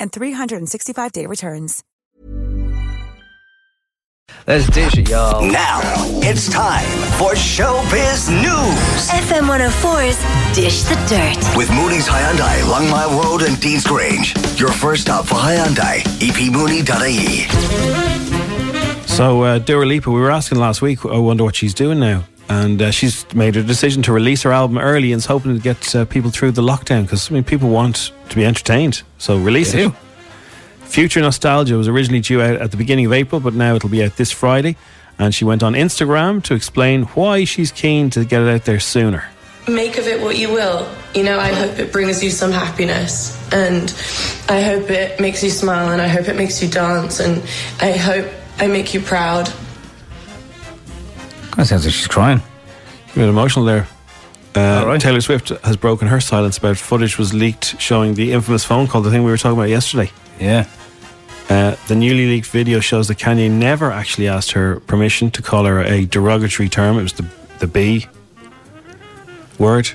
and 365-day returns. Let's dish it, y'all. Now it's time for Showbiz News FM 104's Dish the Dirt. with Mooney's Hyundai, Long Mile Road, and Dean's Grange. Your first stop for Hyundai, epmooney.ie. So, uh, Dua Lipa, we were asking last week, I wonder what she's doing now. And uh, she's made a decision to release her album early and is hoping to get uh, people through the lockdown because, I mean, people want to be entertained. So, release They it. do. Future Nostalgia was originally due out at the beginning of April, but now it'll be out this Friday. And she went on Instagram to explain why she's keen to get it out there sooner. make of it what you will. You know, I hope it brings you some happiness and I hope it makes you smile and I hope it makes you dance and I hope I make you proud. Of sounds like she's crying. A bit emotional there. Uh, right. Taylor Swift has broken her silence about footage was leaked showing the infamous phone call, the thing we were talking about yesterday. Yeah. Uh, the newly leaked video shows that Kanye never actually asked her permission to call her a derogatory term. It was the the B word,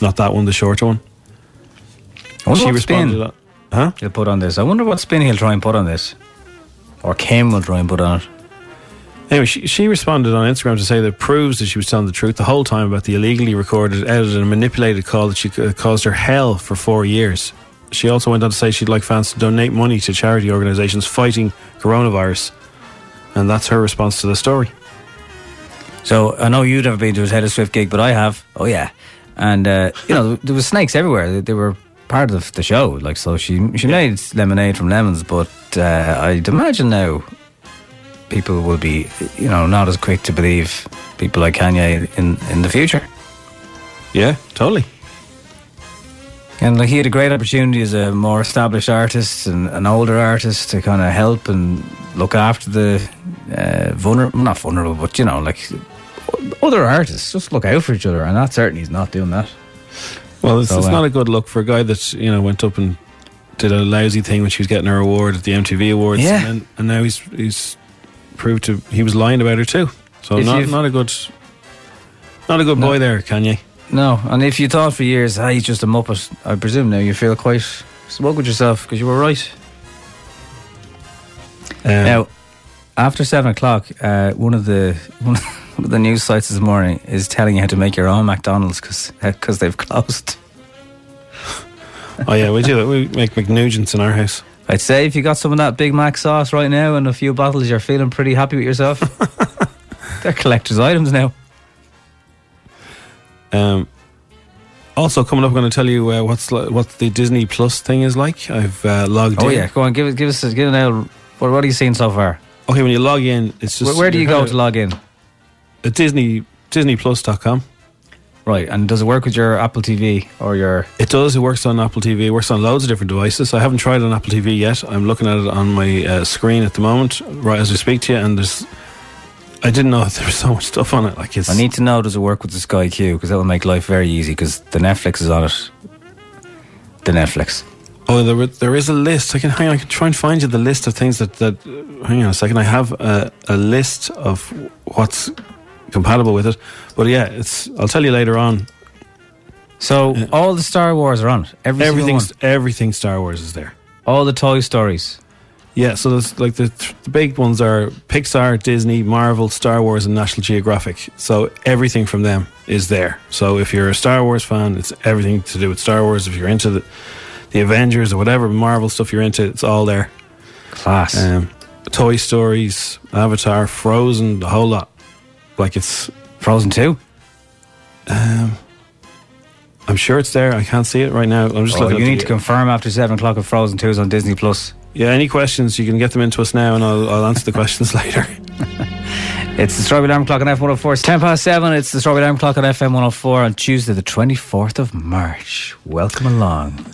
not that one, the shorter one. I wonder she what responded, spin uh, huh? he'll put on this. I wonder what spin he'll try and put on this. Or Kim will try and put on it. Anyway, she, she responded on Instagram to say that proves that she was telling the truth the whole time about the illegally recorded, edited, and manipulated call that she uh, caused her hell for four years. She also went on to say she'd like fans to donate money to charity organisations fighting coronavirus. And that's her response to the story. So I know you'd never been to a Taylor Swift gig, but I have. Oh yeah, and uh, you know there was snakes everywhere. They, they were part of the show. Like so, she she made lemonade from lemons, but uh, I'd imagine now people will be you know not as quick to believe people like Kanye in in the future. Yeah, totally. And like he had a great opportunity as a more established artist and an older artist to kind of help and look after the uh, vulnerable, not vulnerable, but you know, like other artists. Just look out for each other, and that certainly is not doing that. Well, it's, So, it's uh, not a good look for a guy that you know went up and did a lousy thing when she was getting her award at the MTV Awards, Yeah. and, then, and now he's he's proved to he was lying about her too. So If not you've- not a good not a good boy there, Kanye. No, and if you thought for years, ah, he's just a muppet, I presume now you feel quite smug with yourself because you were right. Um, Now, after seven o'clock, uh, one of the one of the news sites this morning is telling you how to make your own McDonald's because they've closed. oh yeah, we do that. We make McNuggets in our house. I'd say if you got some of that Big Mac sauce right now and a few bottles, you're feeling pretty happy with yourself. They're collector's items now. Um, also coming up, I'm going to tell you uh, what's li- what the Disney Plus thing is like. I've uh, logged in. Oh in. yeah, go on, give it, give us, a give it now. What, what are you seeing so far? Okay, when you log in, it's just Where, where do you go to log in? At Disney DisneyPlus.com. Right, and does it work with your Apple TV or your? It does. It works on Apple TV. It works on loads of different devices. I haven't tried on Apple TV yet. I'm looking at it on my uh, screen at the moment, right as we speak to you. And there's, I didn't know that there was so much stuff on it. Like it's, I need to know does it work with the Sky Q because that will make life very easy because the Netflix is on it. The Netflix. Oh, there, there is a list. I can hang on. I can try and find you the list of things that. that hang on a second. I have a, a list of what's compatible with it. But yeah, it's. I'll tell you later on. So all the Star Wars are on it. Every one. everything Star Wars is there. all the Toy Stories. Yeah, so there's like the, the big ones are Pixar, Disney, Marvel, Star Wars, and National Geographic. So everything from them is there. So if you're a Star Wars fan, it's everything to do with Star Wars. If you're into the, the Avengers or whatever Marvel stuff you're into, it's all there. Class. Um, Toy Stories, Avatar, Frozen, the whole lot. Like it's, Frozen 2? I'm sure it's there. I can't see it right now. I'm just Oh, looking. you need to confirm after 7 o'clock if Frozen 2 is on Disney Plus. Yeah, any questions? You can get them into us now, and I'll, I'll answer the questions later. It's the Strawberry Alarm Clock on F104. It's 10 past 7. It's the Strawberry Alarm Clock on FM 104 on Tuesday, the 24th of March. Welcome along.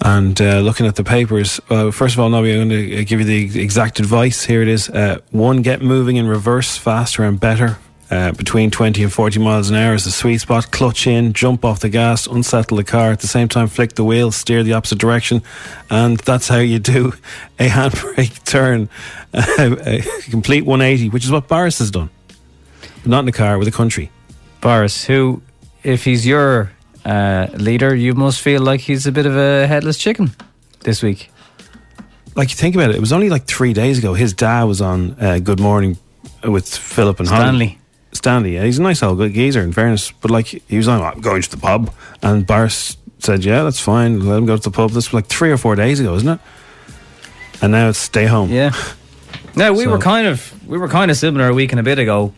And uh, looking at the papers, uh, first of all, Nobby, I'm going to give you the exact advice. Here it is. Uh, one, get moving in reverse faster and better. Uh, between 20 and 40 miles an hour is the sweet spot. Clutch in, jump off the gas, unsettle the car. At the same time, flick the wheel, steer the opposite direction. And that's how you do a handbrake turn, a complete 180, which is what Boris has done. But not in a car, with a country. Boris, who, if he's your uh, leader, you must feel like he's a bit of a headless chicken this week. like you think about it, it was only like three days ago. His dad was on uh, Good Morning with Philip and Holly. Stanley. Yeah, he's a nice old good geezer. In fairness, but like he was like, I'm going to the pub, and Boris said, "Yeah, that's fine. Let him go to the pub." This was like three or four days ago, isn't it? And now it's stay home. Yeah. No, we So- were kind of we were kind of similar a week and a bit ago,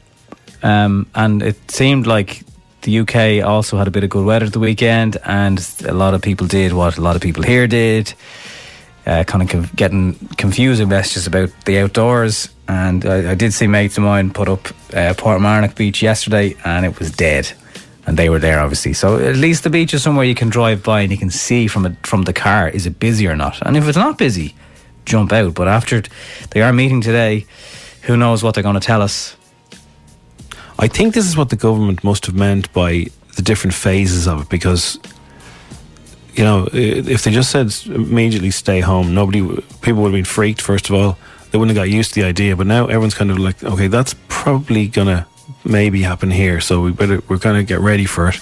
um, and it seemed like the UK also had a bit of good weather at the weekend, and a lot of people did what a lot of people here did, uh, kind of conf- getting confusing messages about the outdoors. And I, I did see mates of mine put up uh, Portmarnock Beach yesterday, and it was dead. And they were there, obviously. So at least the beach is somewhere you can drive by and you can see from a, from the car is it busy or not. And if it's not busy, jump out. But after they are meeting today, who knows what they're going to tell us? I think this is what the government must have meant by the different phases of it, because you know, if they just said immediately stay home, nobody, people would have been freaked. First of all, they wouldn't have got used to the idea. But now everyone's kind of like, okay, that's probably gonna maybe happen here, so we better we're gonna get ready for it.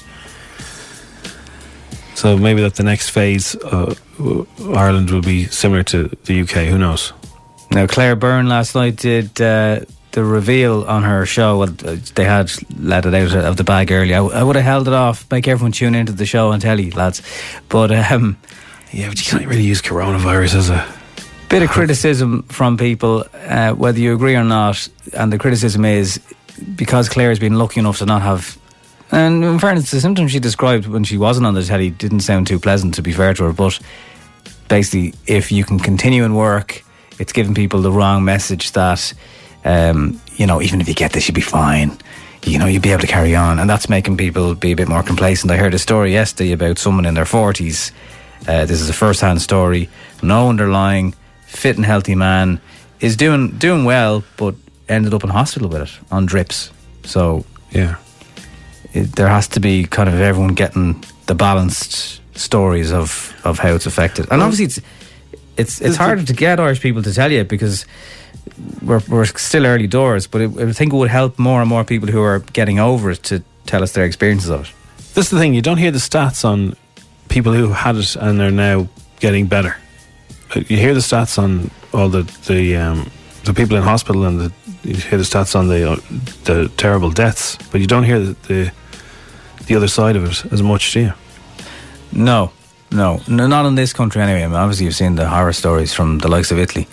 So maybe that the next phase, uh, w- Ireland will be similar to the UK. Who knows? Now, Claire Byrne last night did uh, the reveal on her show. Well, uh, they had let it out of the bag early. I, I would have held it off, make everyone tune into the show and tell you, lads. But um, Yeah, but you can't really use coronavirus as a. bit of criticism from people, uh, whether you agree or not. And the criticism is because Claire has been lucky enough to not have. And in fairness, the symptoms she described when she wasn't on the telly didn't sound too pleasant, to be fair to her. But basically, if you can continue and work, it's giving people the wrong message that, um, you know, even if you get this, you'll be fine. You know, you'll be able to carry on. And that's making people be a bit more complacent. I heard a story yesterday about someone in their 40s. Uh, this is a first hand story. No underlying, fit and healthy man is doing doing well, but ended up in hospital with it on drips. So Yeah. it, there has to be kind of everyone getting the balanced stories of, of how it's affected. And obviously, it's it's it's harder to get Irish people to tell you because we're we're still early doors. But it, I think it would help more and more people who are getting over it to tell us their experiences of it. This is the thing, you don't hear the stats on people who had it and are now getting better. You hear the stats on all the the um, the people in hospital and the, you hear the stats on the uh, the terrible deaths, but you don't hear the, the the other side of it as much, do you? No, no, no, not in this country anyway. I mean, obviously, you've seen the horror stories from the likes of Italy.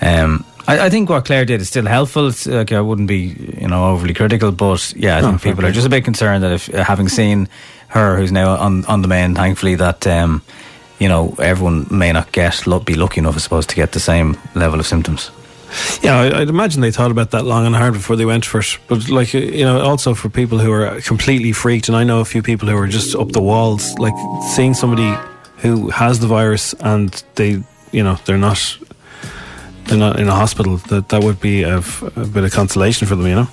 Um, I, I think what Claire did is still helpful. It's, like, I wouldn't be, you know, overly critical, but yeah, I No, think people are just a bit concerned that if uh, having seen her, who's now on on the mend, thankfully, that um, you know everyone may not get be lucky enough, I suppose, to get the same level of symptoms. Yeah, I'd imagine they thought about that long and hard before they went for it. But like uh, you know, also for people who are completely freaked, and I know a few people who are just up the walls, like seeing somebody who has the virus and they, you know, they're not, they're not in a hospital. That that would be a bit of consolation for them, you know.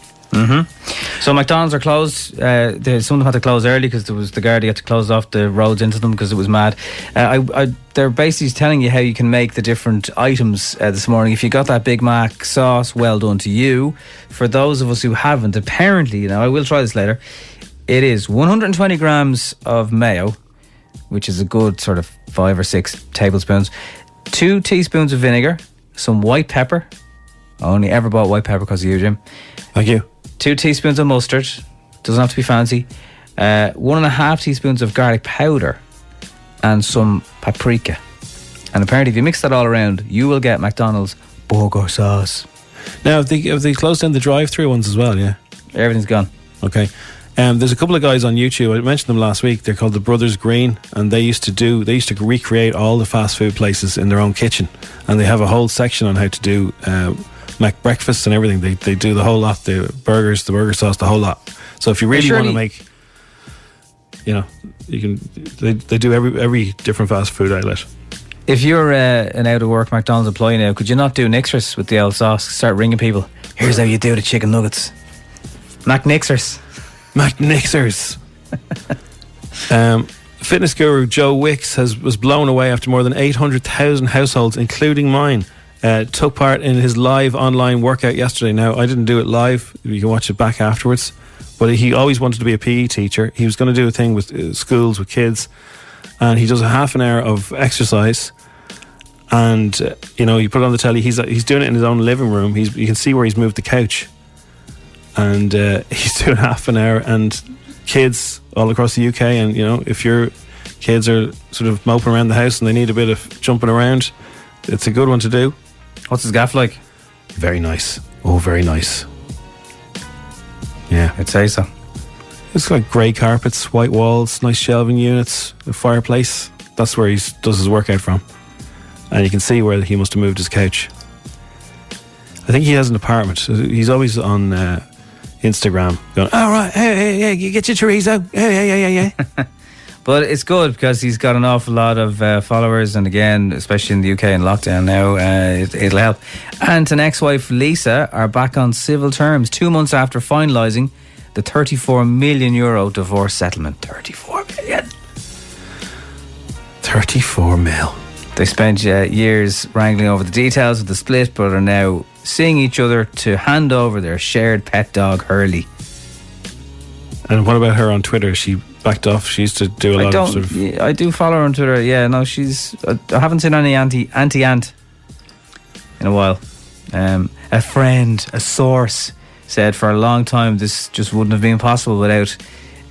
So McDonald's are closed. Uh, they, some of them had to close early because there was the guard had to close off the roads into them because it was mad. Uh, I, I, they're basically telling you how you can make the different items uh, this morning. If you got that Big Mac sauce, well done to you. For those of us who haven't, apparently, you know, I will try this later. It is 120 grams of mayo, which is a good sort of five or six tablespoons. Two teaspoons of vinegar, some white pepper. I only ever bought white pepper because of you, Jim Thank you. Two teaspoons of mustard. Doesn't have to be fancy. Uh, one and a half teaspoons of garlic powder, and some paprika. And apparently, if you mix that all around, you will get McDonald's burger sauce. Now, have they, have they closed down the drive-through ones as well? Yeah. Everything's gone. Okay. Um, there's a couple of guys on YouTube. I mentioned them last week. They're called the Brothers Green, and they used to do. They used to recreate all the fast food places in their own kitchen, and they have a whole section on how to do uh, Mac breakfast and everything. They they do the whole lot. The burgers, the burger sauce, the whole lot. So if you really want to make, you know, you can. They, they do every every different fast food outlet. If you're uh, an out of work McDonald's employee now, could you not do Nixers with the old sauce? Start ringing people. Here's how you do the chicken nuggets. Mac Nixers. Mac Nixers. um, fitness guru Joe Wicks has was blown away after more than 800,000 households, including mine, uh, took part in his live online workout yesterday. Now, I didn't do it live. You can watch it back afterwards. But he always wanted to be a PE teacher. He was going to do a thing with uh, schools, with kids. And he does a half an hour of exercise. And, uh, you know, you put it on the telly. He's, he's doing it in his own living room. He's, you can see where he's moved the couch and uh, he's doing half an hour and kids all across the UK and you know if your kids are sort of moping around the house and they need a bit of jumping around it's a good one to do What's his gaff like? very nice. Oh very nice. Yeah. I'd say so. it's like grey carpets white walls nice shelving units a fireplace. That's where he does his workout from. And you can see where he must have moved his couch. I think he has an apartment. He's always on uh, Instagram going all right hey hey hey you get your chorizo. Hey hey hey hey hey But it's good because he's got an awful lot of uh, followers, and again, especially in the UK in lockdown now, uh, it, it'll help. And an ex-wife Lisa are back on civil terms two months after finalising the 34 million euro divorce settlement. 34 million. 34 mil They spent uh, years wrangling over the details of the split, but are now seeing each other to hand over their shared pet dog Hurley. and what about her on Twitter she backed off she used to do a I lot don't. of sort of yeah, I do follow her on Twitter. Yeah, no, she's. I, I haven't seen any anti anti ant in a while. Um, a friend, a source, said for a long time this just wouldn't have been possible without.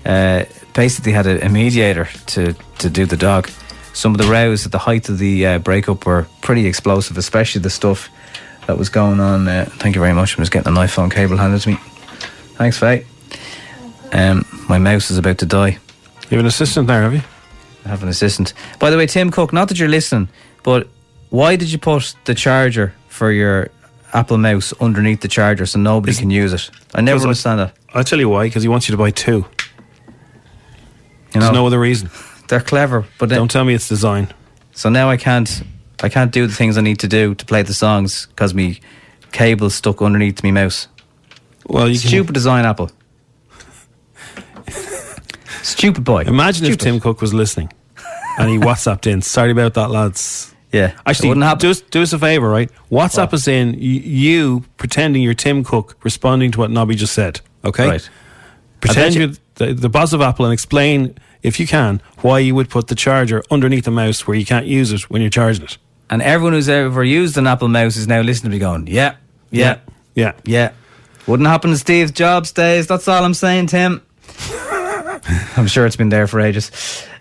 Uh, basically, had a, a mediator to to do the dog. Some of the rows at the height of the uh, breakup were pretty explosive, especially the stuff that was going on. Uh, thank you very much. I'm just getting an iPhone cable handed to me. Thanks, Faye. Um, my mouse is about to die. you have an assistant there have you I have an assistant. By the way, Tim Cook, not that you're listening, but why did you put the charger for your Apple mouse underneath the charger so nobody can use it? I never I- understand that. I'll tell you why because he wants you to buy two You there's know, no other reason they're clever, but then, don't tell me it's design so now I can't, I can't do the things I need to do to play the songs because me cable's stuck underneath me mouse. well you can Stupid design, Apple. Stupid boy. imagine if Tim Cook was listening and he WhatsApped in sorry about that lads Yeah, Actually, wouldn't happen. do us, do us a favor, right? WhatsApp What? us in you pretending you're Tim Cook responding to what Nobby just said. Okay, Right. Pretend you're the, the boss of Apple and explain, if you can, why you would put the charger underneath the mouse where you can't use it when you're charging it. And everyone who's ever used an Apple mouse is now listening to me going, yeah, yeah, yeah. yeah. Wouldn't happen in Steve Jobs days. That's all I'm saying, Tim. I'm sure it's been there for ages.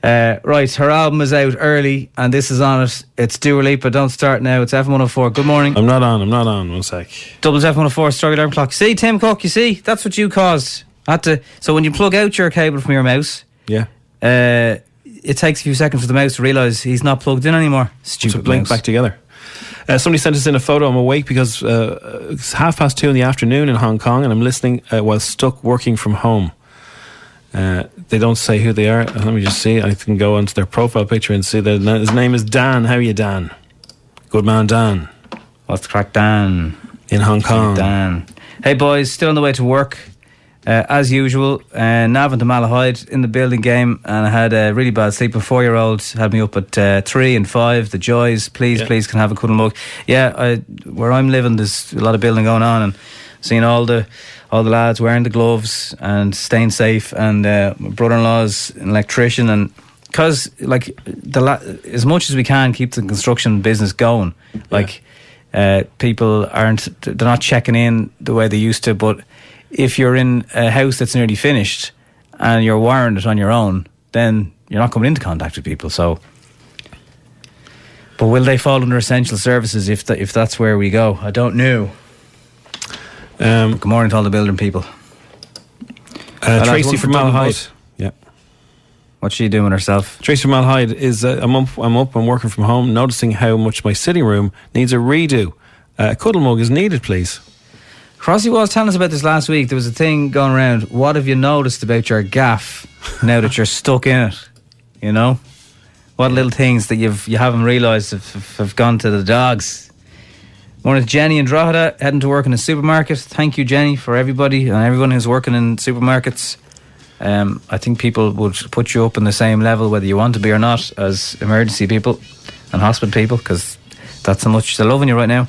Uh, right, her album is out early, and this is on it. It's Dua Lipa. Don't start now. It's F104. Good morning. I'm not on. I'm not on. One sec. Double F104 Story Alarm Clock. See, Tim Cook, you see, that's what you caused. I had to. So when you plug out your cable from your mouse, Yeah. uh, it takes a few seconds for the mouse to realise he's not plugged in anymore. Stupid to blink mouse. back together. Uh, somebody sent us in a photo. I'm awake because uh, it's half past two in the afternoon in Hong Kong, and I'm listening uh, while stuck working from home. Uh, they don't say who they are. Uh, Let me just see. I can go onto their profile picture and see that his name is Dan. How are you, Dan? Good man, Dan, What's crack, Dan? in Hong Kong. Dan. Hey boys, still on the way to work. Uh, as usual, uh, Navan to Malahide in the building game, and I had a really bad sleep. A four year old had me up at uh, three and five. The joys, please, Yeah. please, can have a cuddle mug. Yeah, I, where I'm living, there's a lot of building going on, and seeing all the all the lads wearing the gloves and staying safe. And uh, my brother in law's an electrician, and because like the la- as much as we can keep the construction business going, like uh, people aren't they're not checking in the way they used to. But if you're in a house that's nearly finished and you're wiring it on your own, then you're not coming into contact with people. So, But will they fall under essential services if if that's where we go? I don't know. Um, Good morning to all the building people. uh, Tracy from Dublin Malahide. Yeah. What's she doing herself? Tracy from Malahide is uh, I'm up. I'm up. I'm working from home, noticing how much my sitting room needs a redo. Uh, cuddle mug is needed, please. Crossy was telling us about this last week. There was a thing going around. What have you noticed about your gaff now that you're stuck in it? You know, what little things that you've you haven't realised have, have gone to the dogs. Morning, Jenny and Drogheda heading to work in a supermarket. Thank you, Jenny, for everybody and everyone who's working in supermarkets. Um, I think people would put you up in the same level whether you want to be or not as emergency people and hospital people because that's how much they're loving you right now.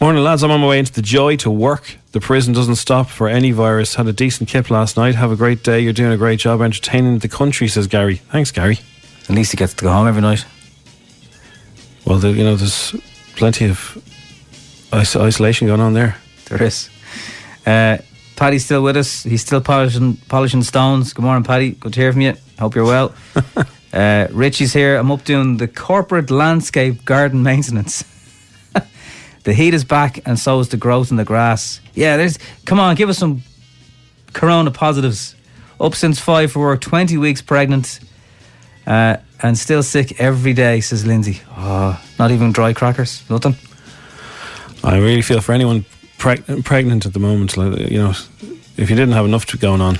Morning, lads. I'm on my way into the joy to work. The prison doesn't stop for any virus. Had a decent kip last night. Have a great day. You're doing a great job entertaining the country, says Gary. Thanks, Gary. At least he gets to go home every night. Well, the, you know, there's plenty of is- isolation going on there. There is. Uh, Paddy's still with us. He's still polishing polishing stones. Good morning, Paddy. Good to hear from you. Hope you're well. uh, Richie's here. I'm up doing the corporate landscape garden maintenance. the heat is back, and so is the growth in the grass. Yeah, there's. Come on, give us some corona positives. Up since five for work, 20 weeks pregnant, uh, and still sick every day, says Lindsay. Oh, not even dry crackers, nothing. I really feel for anyone preg- pregnant at the moment. Like, you know, if you didn't have enough to going on.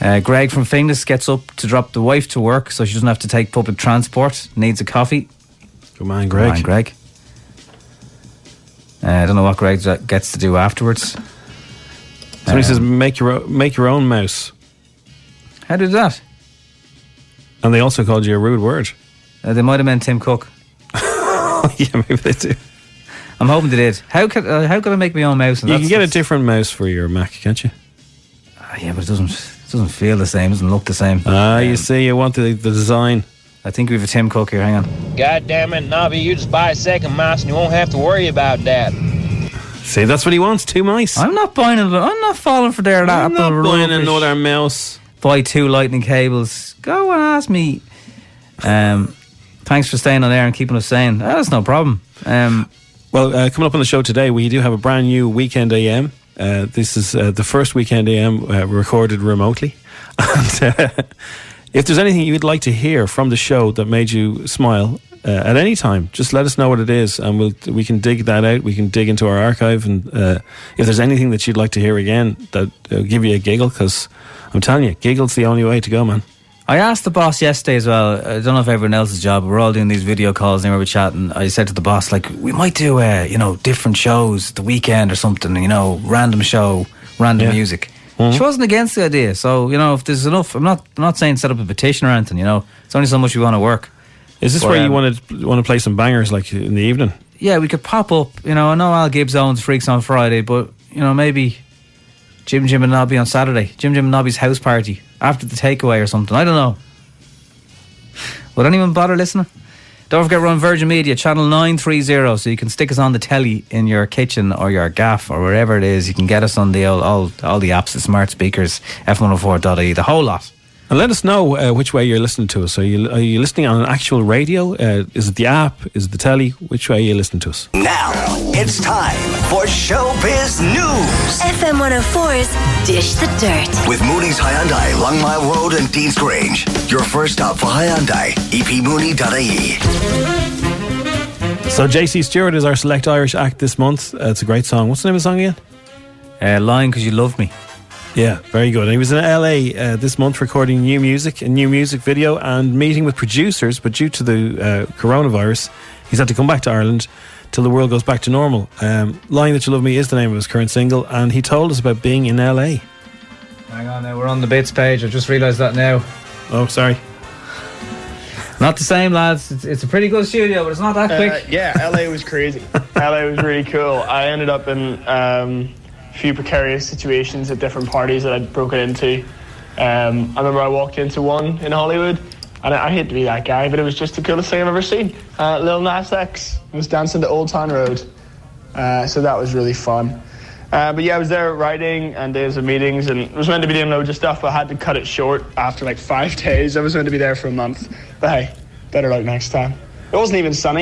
Uh, Greg from Finglas gets up to drop the wife to work so she doesn't have to take public transport. Needs a coffee. Good man, Greg. Good man, Greg. Uh, I don't know what Greg gets to do afterwards. Somebody Um, says make your o- make your own mouse, How did that? And they also called you a rude word. Uh, they might have meant Tim Cook. yeah, maybe they do. I'm hoping they did. How could uh, how could I make my own mouse? And You can get a different mouse for your Mac, can't you? Ah, yeah, but it doesn't it doesn't feel the same. Doesn't look the same. Ah, Um, you see, you want the, the design. I think we have a Tim Cook here. Hang on. God damn it, Nobby, you just buy a second mouse and you won't have to worry about that. See, that's what he wants. Two mice. I'm not buying it. I'm not falling for their I'm apple not buying rubbish. another mouse. Buy two lightning cables. Go and ask me. Um, thanks for staying on air and keeping us sane. Ah, that's no problem. Um, Well, uh, coming up on the show today, we do have a brand new Weekend AM. Uh, this is uh, the first Weekend AM uh, recorded remotely. And uh, if there's anything you'd like to hear from the show that made you smile uh, at any time, just let us know what it is, and we'll we can dig that out. We can dig into our archive, and if there's anything that you'd like to hear again that give you a giggle, because I'm telling you, giggle's the only way to go, man. I asked the boss yesterday as well. I don't know if everyone else's job. We're all doing these video calls and we were chatting. I said to the boss, like, we might do, uh, you know, different shows the weekend or something. You know, random show, random Yeah. music. Mhm. She wasn't against the idea. So you know, if there's enough, I'm not. I'm not saying set up a petition or anything. You know, it's only so much we want to work. Is this But, where you um, want to want to play some bangers like in the evening? yeah, we could pop up. You know, I know Al Gibbs owns Freaks on Friday, but you know maybe Jim Jim and Nobby on Saturday. Jim Jim and Nobby's house party after the takeaway or something. I don't know. Would anyone bother listening? Don't forget we're on Virgin Media, channel 930, so you can stick us on the telly in your kitchen or your gaff or wherever it is. You can get us on the all, all, all the apps, the smart speakers, f104.ie, E, the whole lot. And let us know uh, which way you're listening to us. Are you are you listening on an actual radio? Uh, is it the app? Is it the telly? Which way are you listening to us? Now it's time for Showbiz News FM 104's Dish the Dirt. with Mooney's Hyundai, Long Mile Road and Dean's Grange. Your first stop for Hyundai, epmooney.ie. So JC Stewart is our Select Irish act this month. Uh, it's a great song. What's the name of the song again? Uh, Lying Because You Love Me. Yeah, very good. And he was in LA uh, this month recording new music, a new music video, and meeting with producers. But due to the uh, coronavirus, he's had to come back to Ireland till the world goes back to normal. Um, Lying That You Love Me is the name of his current single, and he told us about being in LA. Hang on now, we're on the bits page. I just realised that now. Oh, sorry. Not the same, lads. It's, it's a pretty good studio, but it's not that Uh, quick. yeah, LA was crazy. LA was really cool. I ended up in um, a few precarious situations at different parties that I'd broken into. Um, I remember I walked into one in Hollywood, and I, I hate to be that guy, but it was just the coolest thing I've ever seen. Uh, Lil Nas X was dancing to Old Town Road, uh, so that was really fun. Uh, but yeah, I was there writing and days of meetings, and it was meant to be doing loads of stuff, but I had to cut it short after like five days. I was meant to be there for a month, but hey, better luck next time. It wasn't even sunny.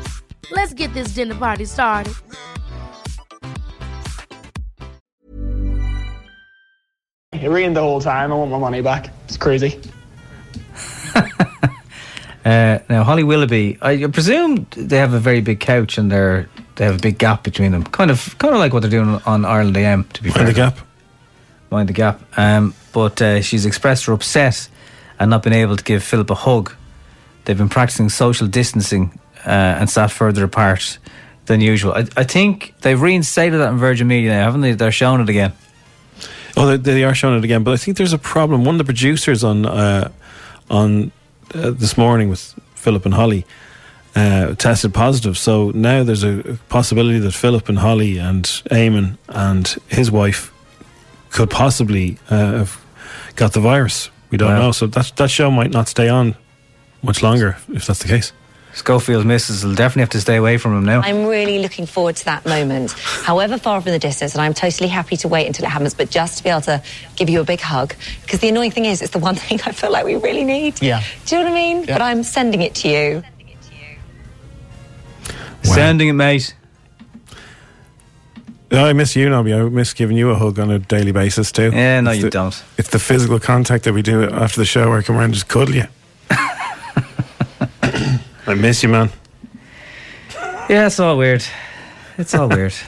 Let's get this dinner party started. It rained the whole time. I want my money back. It's crazy. Uh, now, Holly Willoughby, I presume they have a very big couch and they're they have a big gap between them. Kind of, kind of like what they're doing on Ireland AM. To be Mind fair, the gap. mind the gap. Um, but uh, she's expressed her upset and not been able to give Philip a hug. They've been practicing social distancing uh, and sat further apart than usual. I, I think they've reinstated that in Virgin Media now, haven't they? They're showing it again. Oh, they, they are showing it again, but I think there's a problem. One of the producers on uh, on uh, this morning with Philip and Holly uh, tested positive, so now there's a possibility that Philip and Holly and Eamon and his wife could possibly uh, have got the virus. We don't Wow. know, so that that show might not stay on much longer if that's the case. Schofield misses will definitely have to stay away from him now. I'm really looking forward to that moment, however far from the distance, and I'm totally happy to wait until it happens, but just to be able to give you a big hug. Because the annoying thing is, it's the one thing I feel like we really need. Yeah. Do you know what I mean? Yeah. But I'm sending it to you. Sending it, mate. Oh, I miss you, Nobby. I miss giving you a hug on a daily basis too. Yeah, no, It's you the- don't. It's the physical contact that we do after the show where I come around and just cuddle you. I miss you, man. Yeah, it's all weird. It's all weird.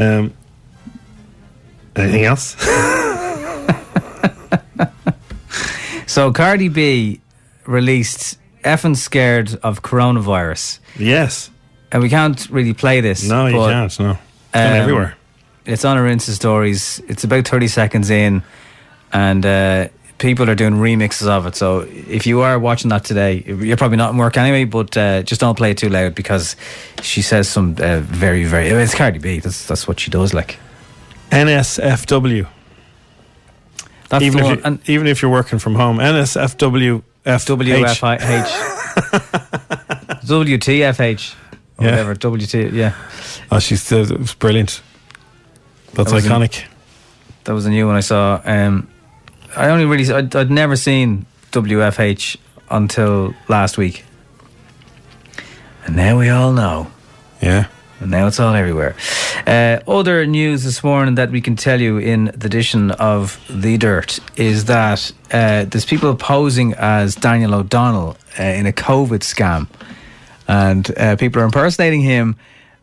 Um, anything else? So Cardi B released effing scared of coronavirus. Yes. And we can't really play this. No, you but, can't. No, it's um, everywhere. It's on her Insta stories. It's about 30 seconds in, and uh, people are doing remixes of it. So if you are watching that today, you're probably not in work anyway, but uh, just don't play it too loud because she says some uh, very, very. It's Cardi B. That's, that's what she does. Like, NSFW. That's even if you, and- even if you're working from home, NSFW. WFH. WTFH. Or Yeah. whatever. WT. Yeah. Oh, she's uh, it was brilliant. That's That was a- iconic. That was a new one I saw. Um, I only really, I'd, I'd never seen WFH until last week. And now we all know. Yeah. And now it's all everywhere. Uh, other news this morning that we can tell you in the edition of The Dirt is that uh, there's people posing as Daniel O'Donnell uh, in a COVID scam. And uh, people are impersonating him.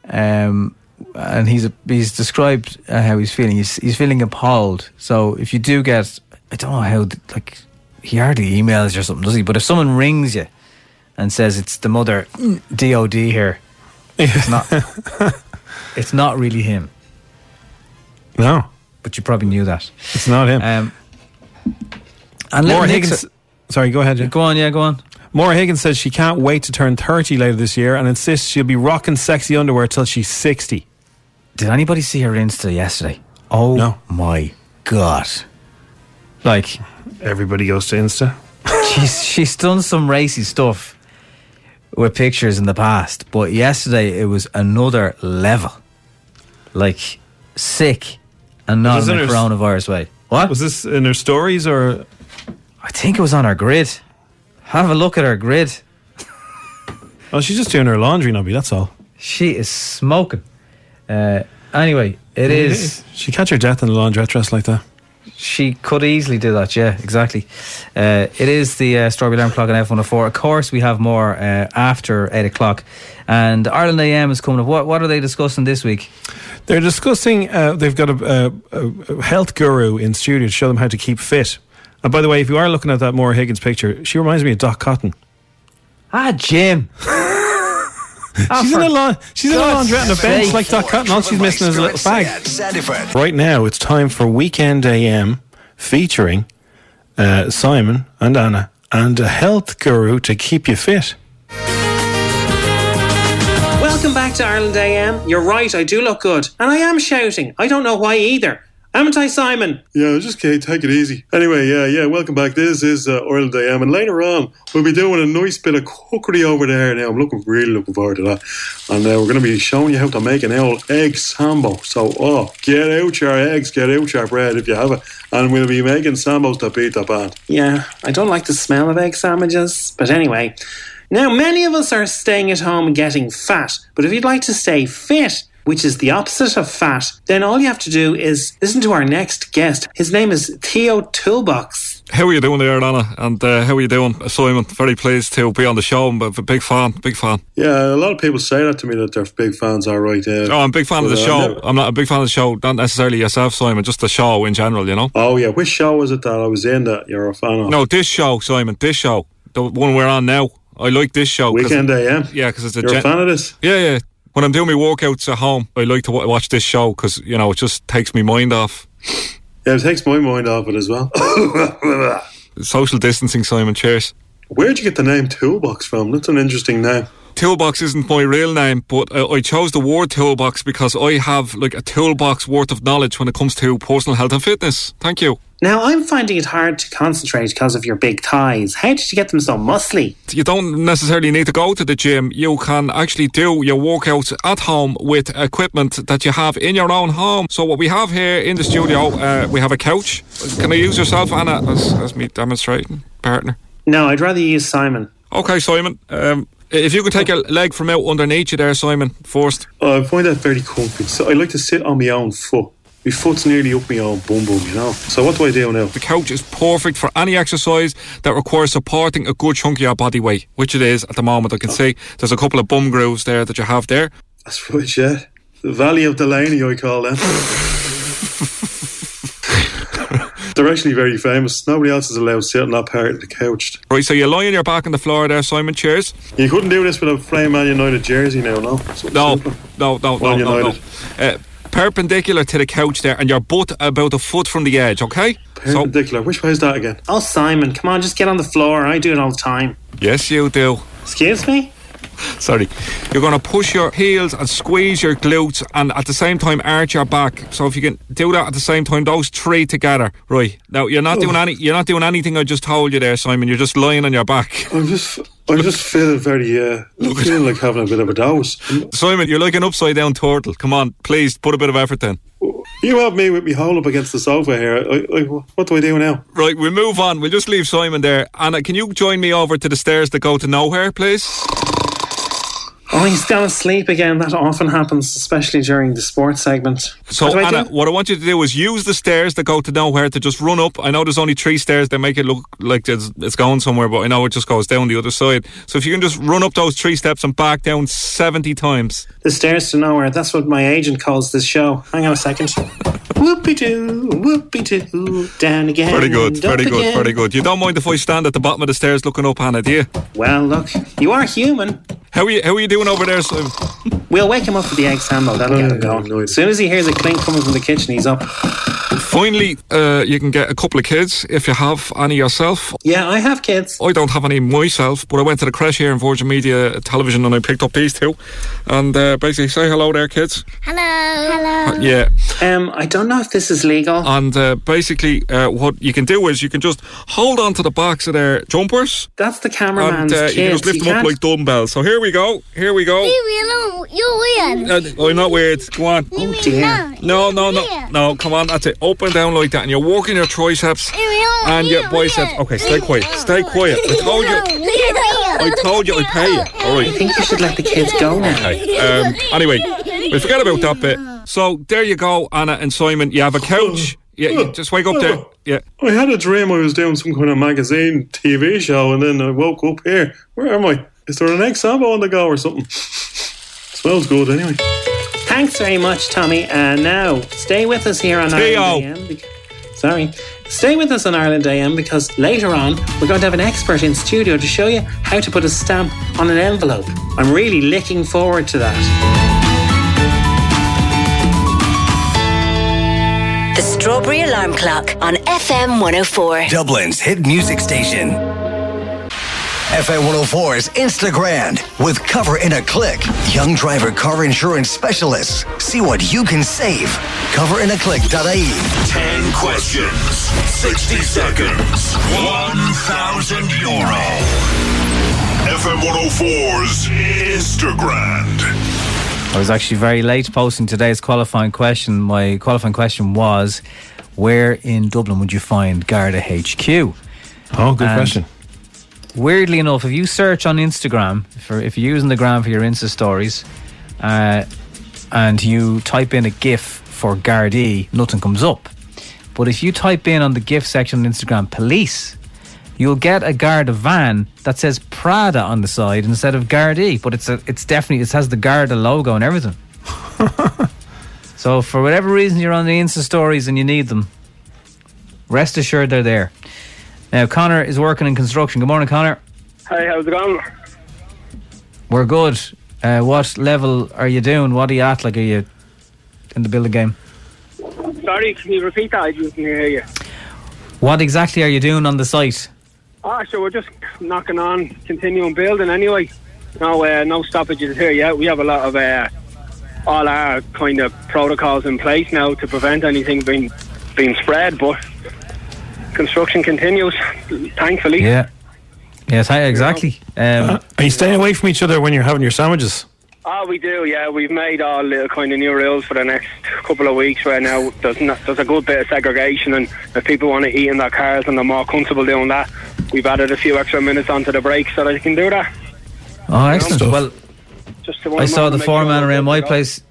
Um, and he's he's described uh, how he's feeling. He's, he's feeling appalled. So if you do get, I don't know how, like, he hardly emails you or something, does he? But if someone rings you and says it's the mother DOD here, it's not. it's not really him. No, but you probably knew that. It's not him. Um, and Little Higgins. Sorry, go ahead. Go on, yeah, go on. Maura Higgins says she can't wait to turn 30 later this year and insists she'll be rocking sexy underwear till she's 60. Did anybody see her Insta yesterday? Oh no. my god! Like everybody goes to Insta. she's she's done some racy stuff with pictures in the past, but yesterday it was another level. Like sick and not in this a in her- coronavirus way. What? Was this in her stories or? I think it was on her grid. Have a look at her grid. Oh, she's just doing her laundry, Nobby. That's all. She is smoking. Uh, anyway, it is. She catch her death in a laundrette dress like that. She could easily do that, yeah, exactly. Uh, it is the uh, Strawberry Alarm Clock on F104. Of course, we have more uh, after 8 o'clock. And Ireland AM is coming up. What, what are they discussing this week? They're discussing. Uh, they've got a, a, a health guru in studio to show them how to keep fit. And by the way, if you are looking at that Maura Higgins picture, she reminds me of Dot Cotton. Ah, Jim. she's in a lawn. She's in a God's laundrette on a bench sake. like Dot Cotton. All she's missing is a little bag. Right now, it's time for Weekend AM featuring uh, Simon and Anna and a health guru to keep you fit. Welcome back to Ireland AM. You're right, I do look good. And I am shouting. I don't know why either. Haven't I, Simon? Yeah, just okay, take it easy. Anyway, yeah, yeah, welcome back. This is uh, Ireland AM, and later on we'll be doing a nice bit of cookery over there. Now I'm looking really looking forward to that, and uh, we're going to be showing you how to make an old egg sambo. So, oh, get out your eggs, get out your bread if you have it, and we'll be making sambos to beat the band. Yeah, I don't like the smell of egg sandwiches. But anyway, now many of us are staying at home and getting fat. But if you'd like to stay fit, which is the opposite of fat, then all you have to do is listen to our next guest. His name is Theo Toolbox. How are you doing there, Anna? And uh, how are you doing, Simon? Very pleased to be on the show. I'm a big fan, big fan. Yeah, a lot of people say that to me that they're big fans. All right, yeah. Oh, I'm a big fan of the But, uh, show. never- I'm not a big fan of the show, not necessarily yourself, Simon, just the show in general, you know? Oh yeah, which show was it that I was in that you're a fan of? No, this show, Simon, this show, the one we're on now. I like this show. 'cause- Weekend AM. Yeah, because it's a. You're a fan of this? Yeah, yeah. When I'm doing my workouts at home, I like to wa- watch this show because you know it just takes me mind off. Yeah, it takes my mind off it as well. Social distancing, Simon. Cheers. Where'd you get the name Toolbox from? That's an interesting name. Toolbox isn't my real name, but uh, I chose the word toolbox because I have like a toolbox worth of knowledge when it comes to personal health and fitness. Thank you. Now, I'm finding it hard to concentrate because of your big thighs. How did you get them so muscly? You don't necessarily need to go to the gym. You can actually do your workouts at home with equipment that you have in your own home. So what we have here in the studio, uh, we have a couch. Can I use yourself, Anna, as, as me demonstrating partner? No, I'd rather use Simon. Okay, Simon. Um, if you could take a leg from out underneath you there, Simon, first. Oh, I find that very comfy. So I like to sit on my own foot. My foot's nearly up my own bum bum, you know. So what do I do now? The couch is perfect for any exercise that requires supporting a good chunk of your body weight, which it is at the moment. I can see there's a couple of bum grooves there that you have there. That's right, yeah. The Valley of Delaney, I call them. They're actually very famous. Nobody else is allowed to sit on that part of the couch. Right, so you're lying your back on the floor there, Simon. Cheers. You couldn't do this with a plain Man United jersey now, no? Something No, simple. no, no, no, Man no, no. United. Uh, perpendicular to the couch there, and you're both about a foot from the edge. Okay. Perpendicular. Which way is that again? Oh, Simon, come on, just get on the floor. I do it all the time. Yes, you do. Excuse me? Sorry. You're going to push your heels and squeeze your glutes and at the same time arch your back. So if you can do that at the same time, those three together. Right. Now you're not doing any you're not doing anything I just told you there, Simon. You're just lying on your back. I'm just, I'm just feeling very, uh, feeling like having a bit of a dose. Simon, you're like an upside down turtle. Come on, please put a bit of effort in. You have me with me hole up against the sofa here. What do I do now? Right, we'll move on. We'll just leave Simon there. Anna, can you join me over to the stairs that go to nowhere, please? Oh, he's gone asleep again. That often happens, especially during the sports segment. So, what I Anna, do? what I want you to do is use the stairs that go to nowhere to just run up. I know there's only three stairs that make it look like it's, it's going somewhere, but I know it just goes down the other side. So, if you can just run up those three steps and back down 70 times. The stairs to nowhere. That's what my agent calls this show. Hang on a second. whoopie doo, whoopie doo, down again. Very good, very good, again. very good. You don't mind if I stand at the bottom of the stairs looking up, Anna, do you? Well, look, you are human. How are you, how are you doing over there, Simon? We'll wake him up with the egg sambo. That'll get him going. As soon as he hears a clink coming from the kitchen, he's up. Finally, uh, you can get a couple of kids if you have any yourself. Yeah, I have kids. I don't have any myself, but I went to the crash here in Virgin Media Television and I picked up these two. And uh, basically, say hello there, kids. Hello. Hello. Yeah. Um, I don't know if this is legal. And uh, basically, uh, what you can do is you can just hold on to the backs of their jumpers. That's the And cameraman's uh, you can just lift You them up can't- like dumbbells. So here we go. Here we go. Leave me alone. You're weird. Uh, I'm not weird. Go on. Oh dear. No, no, no, no. Come on, that's it. Up and down like that, and you're working your triceps and your biceps. Okay, stay quiet. Stay quiet. I told you. I told you I'd pay you. All right. I think you should let the kids go now. Okay. Um, anyway, we forget about that bit. So there you go, Anna and Simon. You have a couch. Yeah, you just wake up there. Yeah. I had a dream I was doing some kind of magazine TV show, and then I woke up here. Where am I? Is there an ex Sabo on the go or something? Smells good anyway. Thanks very much, Tommy. And now, stay with us here on Theo. Ireland AM. bec- Sorry. Stay with us on Ireland AM because later on, we're going to have an expert in studio to show you how to put a stamp on an envelope. I'm really looking forward to that. The Strawberry Alarm Clock on FM 104. Dublin's hit music station. FM 104's Instagram with Cover in a Click. Young driver car insurance specialists. See what you can save. Coverinaclick.ie. 10 questions, 60 seconds, 1,000 euro. FM 104's Instagram. I was actually very late posting today's qualifying question. My qualifying question was, where in Dublin would you find Garda HQ? Oh, good And question. Weirdly enough, if you search on Instagram, for if you're using the gram for your Insta stories, uh, and you type in a GIF for Gardaí, nothing comes up. But if you type in on the GIF section on Instagram, police, you'll get a Garda van that says Prada on the side instead of Gardaí. But it's a, it's definitely it has the Garda logo and everything. so for whatever reason you're on the Insta stories and you need them, rest assured they're there. Now Connor is working in construction. Good morning, Connor. Hey, how's it going? We're good. Uh, what level are you doing? What are you at? Like, are you in the building game? Sorry, can you repeat that? I didn't hear you. What exactly are you doing on the site? Ah, so we're just knocking on, continuing building anyway. No, uh, no stoppages here yet. We have a lot of uh, all our kind of protocols in place now to prevent anything being being spread, but construction continues, thankfully. Yeah. Yes, hi, exactly. Um, Are you staying away from each other when you're having your sandwiches? Oh, we do, yeah. We've made all little kind of new rules for the next couple of weeks where now there's, not, there's a good bit of segregation and if people want to eat in their cars and they're more comfortable doing that, we've added a few extra minutes onto the break so that they can do that. oh, excellent. Well, Just to I saw the make sure foreman around my place.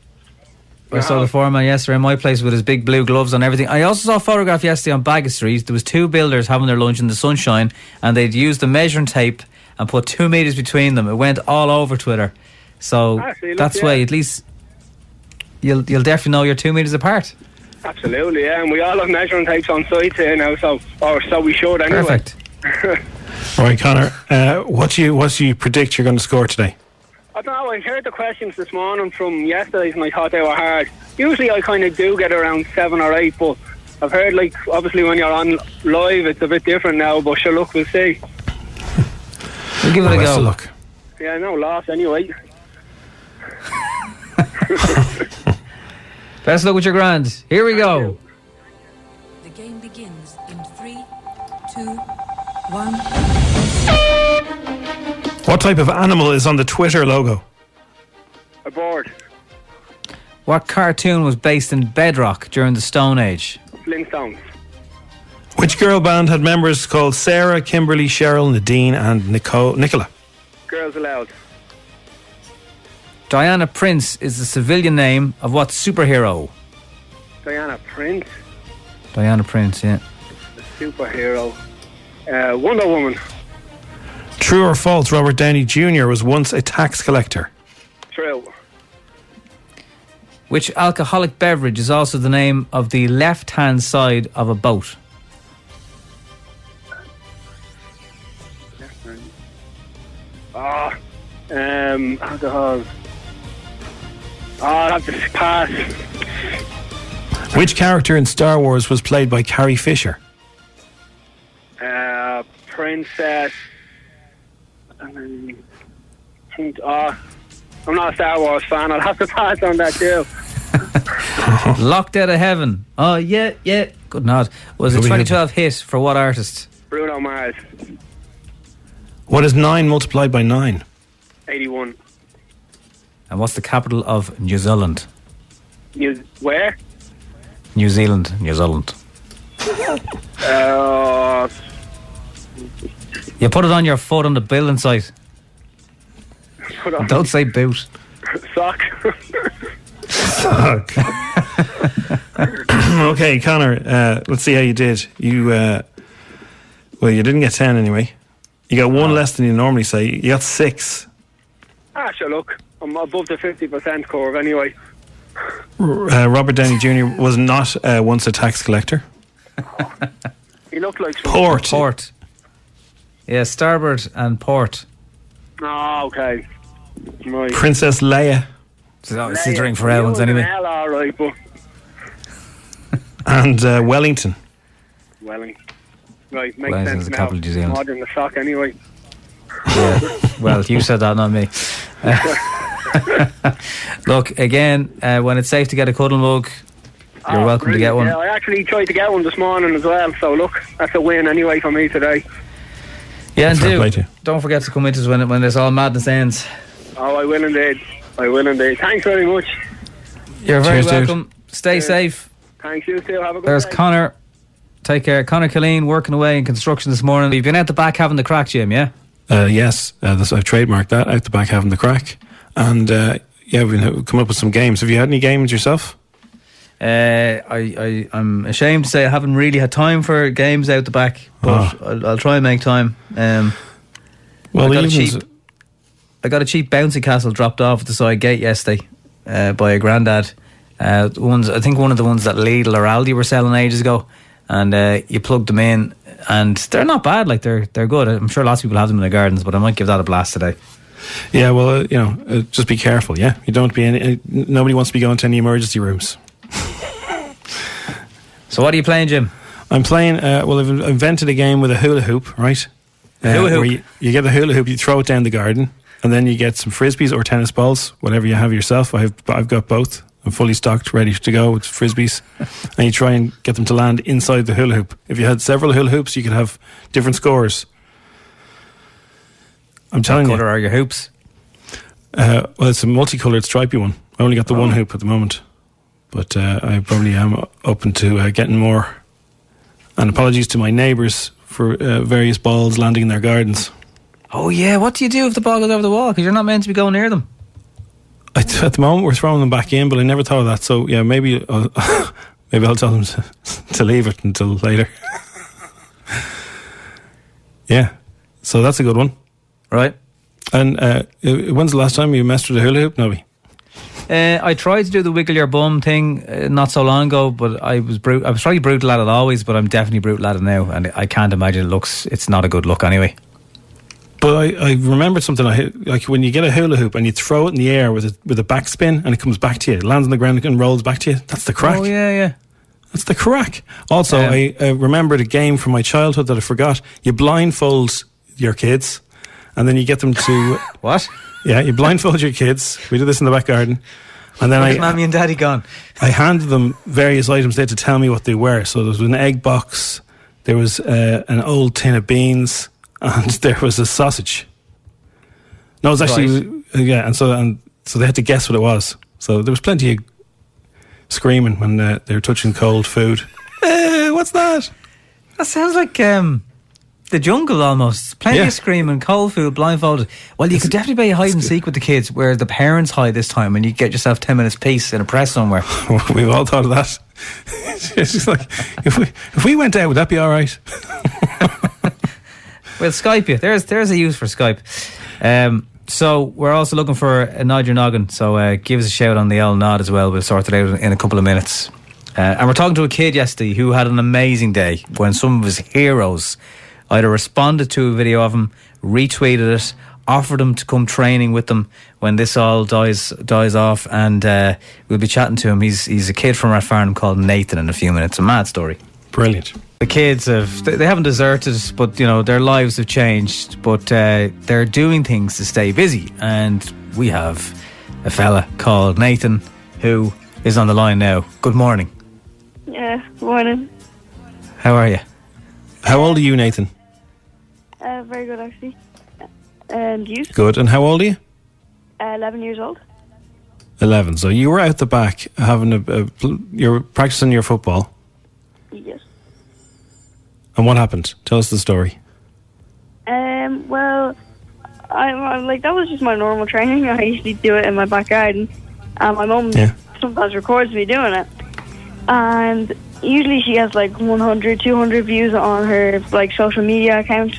I saw the foreman yesterday in my place with his big blue gloves and everything. I also saw a photograph yesterday on Baggot Street. There was two builders having their lunch in the sunshine, and they'd used the measuring tape and put two meters between them. It went all over Twitter. So Ah, see, look, that's yeah. why at least you'll you'll definitely know you're two meters apart. Absolutely, yeah. And we all have measuring tapes on site here now, so or so we should anyway. Perfect. All right, Connor. Uh, what do you what do you predict you're going to score today? I don't know, I heard the questions this morning from yesterday's and I thought they were hard. Usually I kind of do get around seven or eight, but I've heard, like, obviously when you're on live, it's a bit different now, but sure, look, we'll see. We'll give it Well, a go. of luck. Yeah, no loss anyway. Best of luck with your grand. Here we go. The game begins in three, two, one. What type of animal is on the Twitter logo? Aboard. What cartoon was based in Bedrock during the Stone Age? Flintstones. Which girl band had members called Sarah, Kimberly, Cheryl, Nadine, and Nicole, Nicola? Girls Aloud. Diana Prince is the civilian name of what superhero? Diana Prince, Diana Prince, yeah. the superhero. Uh, Wonder Woman. True or false? Robert Downey Jr. was once a tax collector. True. Which alcoholic beverage is also the name of the left hand side of a boat? Ah, um, alcohol. Oh, I'll have to pass. Which character in Star Wars was played by Carrie Fisher? Uh, Princess. Um, oh, I'm not a Star Wars fan. I'll have to pass on that too. Locked out of heaven. Oh yeah, yeah. Good nod. Was a Could we have- 2012 hit for what artist? Bruno Mars, What is nine multiplied by nine? 81. And what's the capital of New Zealand? New, where? New Zealand, New Zealand. Uh, You put it on your foot on the building site. Don't say boot. sock. Fuck. okay, Connor. Uh, let's see how you did. You, uh, well, you didn't get ten anyway. You got one less than you normally say. You got six. ah, sure, look. I'm above the 50% curve anyway. Uh, Robert Downey Jr. was not uh, once a tax collector. He looked like some- Port. Port. Yeah, starboard and port. Oh, okay. Right. Princess Leia So it's a drink for Owens anyway. Hell, all right, but and uh, Wellington. Welling. Right, makes Wellington's sense the now. capital of New Zealand. More the sock anyway. Yeah. well, you said that, not me. Look, again, uh, when it's safe to get a cuddle mug, you're Oh, welcome to get one. Yeah, I actually tried to get one this morning as well, so look, that's a win anyway for me today. Yeah, and Fair play to do. you. Don't forget to come into us when, it, when this all madness ends. Oh, I will indeed. I will indeed. Thanks very much. You're very Cheers, dude. welcome. Stay safe. Thanks, you too. Have a good There's day. Connor. Take care. Connor Killeen working away in construction this morning. You've been out the back having the crack, Jim, yeah? Uh, yes, uh, this, I've trademarked that out the back having the crack. And uh, yeah, we've come up with some games. Have you had any games yourself? Uh, I, I, I'm ashamed to say I haven't really had time for games out the back, but I'll, I'll try and make time. Um, Well, I got, a cheap, I got a cheap bouncy castle dropped off at the side gate yesterday uh, by a granddad. Uh, ones I think one of the ones that Lidl or Aldi were selling ages ago, and uh, you plug them in, and they're not bad. Like they're they're good. I'm sure lots of people have them in their gardens, but I might give that a blast today. Yeah, well, uh, you know, uh, just be careful. Yeah, you don't be any. Uh, nobody wants to be going to any emergency rooms. So what are you playing, Jim? I'm playing. Uh, well, I've invented a game with a hula hoop, right? Uh, Hula hoop. Where you, you get the hula hoop, you throw it down the garden, and then you get some frisbees or tennis balls, whatever you have yourself. I have, I've got both. I'm fully stocked, ready to go with frisbees, and you try and get them to land inside the hula hoop. If you had several hula hoops, you could have different scores. I'm telling What you. colour are your hoops? Uh, well, it's a multicolored stripy one. I only got the Oh. one hoop at the moment, but uh, I probably am open to uh, getting more. And apologies to my neighbours for uh, various balls landing in their gardens. Oh yeah, what do you do if the ball goes over the wall? Because you're not meant to be going near them. I, at the moment, we're throwing them back in, but I never thought of that. So yeah, maybe I'll, maybe I'll tell them to, to leave it until later. yeah, so that's a good one, right? And uh, when's the last time you messed with a hula hoop, Nobby? Uh, I tried to do the wiggle your bum thing uh, not so long ago, but I was brut- I was probably brutal at it always, but I'm definitely brutal at it now, and I can't imagine it looks. It's not a good look anyway. But I, I remembered something I like when you get a hula hoop and you throw it in the air with a with a backspin and it comes back to you, it lands on the ground and rolls back to you. That's the crack. Oh yeah, yeah. That's the crack. Also, Um, I uh, remembered a game from my childhood that I forgot. You blindfold your kids, and then you get them to what? Yeah, you blindfold your kids. We did this in the back garden, and then Where's I mommy and daddy gone? I handed them various items. They had to tell me what they were. So there was an egg box, there was uh, an old tin of beans, and there was a sausage. No, it was actually uh, yeah, and so and so they had to guess what it was. So there was plenty of screaming when uh, they were touching cold food. Eh, what's that? That sounds like um, the jungle almost. Plenty Yeah. of screaming, cold food, blindfolded. Well, you could definitely play hide and seek with the kids, where the parents hide this time, and you get yourself ten minutes peace in a press somewhere. We've all thought of that. it's just like if we if we went out, would that be all right? We'll Skype you. There's there's a use for Skype. Um, so we're also looking for a nod your noggin. So uh, give us a shout on the L nod as well. We'll sort it out in a couple of minutes. Uh, and we're talking to a kid yesterday who had an amazing day when some of his heroes either responded to a video of him, retweeted it, offered him to come training with them when this all dies dies off, and uh, we'll be chatting to him. He's he's a kid from Rathfarnham called Nathan in a few minutes. A mad story. Brilliant. The kids have they they haven't deserted, but you know their lives have changed. But uh, they're doing things to stay busy, and we have a fella called Nathan who is on the line now. Good morning. Yeah, morning. How are you? How old are you, Nathan? Uh, very good, actually. And you? Good. And how old are you? Uh, 11 years old. 11. So you were out the back having a, a you're practicing your football. Yes. And what happened? Tell us the story. Um, well, I, I like that was just my normal training. I usually do it in my back garden. And my mum Yeah. sometimes records me doing it. And usually she has like 100, 200 views on her like social media account.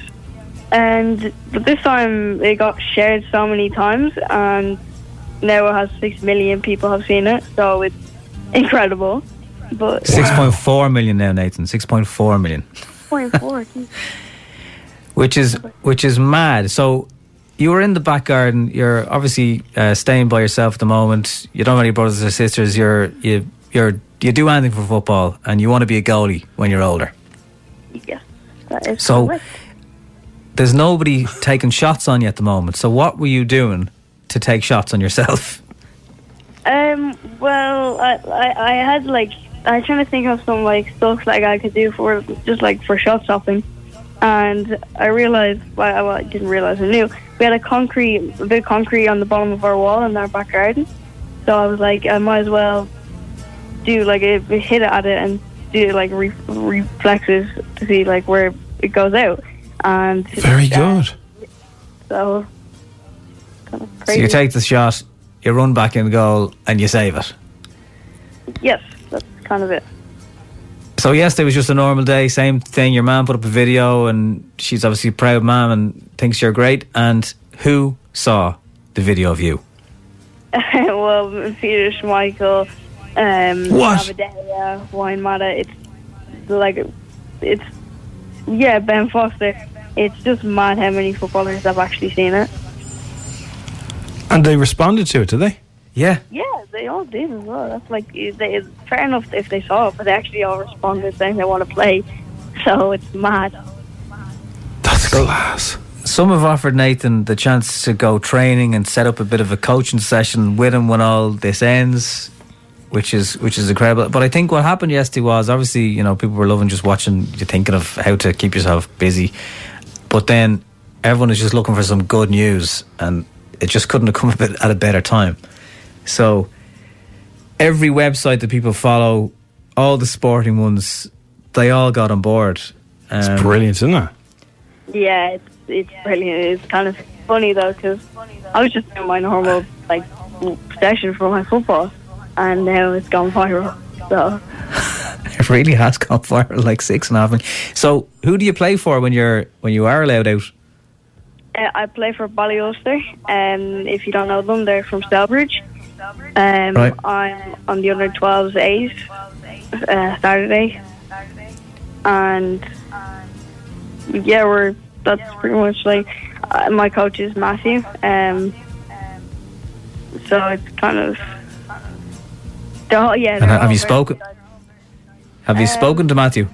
And but this time it got shared so many times, and now it has six million people have seen it. So it's incredible. But Six point four million now, Nathan. Six point four million, point four. which is which is mad. So you were in the back garden. You're obviously uh, staying by yourself at the moment. You don't have any brothers or sisters. You're you you're you do anything for football, and you want to be a goalie when you're older. Yeah, that is So correct. there's nobody taking shots on you at the moment. So what were you doing to take shots on yourself? Um. Well, I, I I had like I was trying to think of some like stuff like I could do for just like for shot stopping, and I realized well I didn't realize I knew we had a concrete a bit of concrete on the bottom of our wall in our back garden, so I was like I might as well do like a, hit it at it and do like re- reflexes to see like where it goes out, and Very good. so kind of So you take the shot, you run back in goal, and you save it. yes, that's kind of it. So yesterday was just a normal day, same thing. Your mum put up a video, and she's obviously a proud mum and thinks you're great. And who saw the video of you? well, Peter Schmeichel, um, What? Abadea, Juan Mata, it's like, it's, yeah, Ben Foster. It's just mad how many footballers have actually seen it. And they responded to it, did they? Yeah. Yeah, they all did as well. That's like, they, it's fair enough if they saw it, but they actually all responded saying they want to play. So it's mad. That's class. Some have offered Nathan the chance to go training and set up a bit of a coaching session with him when all this ends, which is which is incredible. But I think what happened yesterday was obviously you know people were loving just watching you thinking of how to keep yourself busy, but then everyone is just looking for some good news, and it just couldn't have come a bit at a better time. So every website that people follow, all the sporting ones, they all got on board. It's Um, brilliant, isn't it? Yeah, it's, it's brilliant. It's kind of funny though, because I was just doing my normal like session for my football, and now it's gone viral. So It really has gone viral, like six and a half. So, who do you play for when you're when you are allowed out? uh, I play for Ballyoulster, and if you don't know them, they're from Celbridge. Um, Right. I'm on the under 12s A's uh, Saturday, and yeah, we're that's pretty much like uh, my coach is Matthew. Um, so it's kind of the yeah. And have you spoken? Have you Um, spoken to Matthew?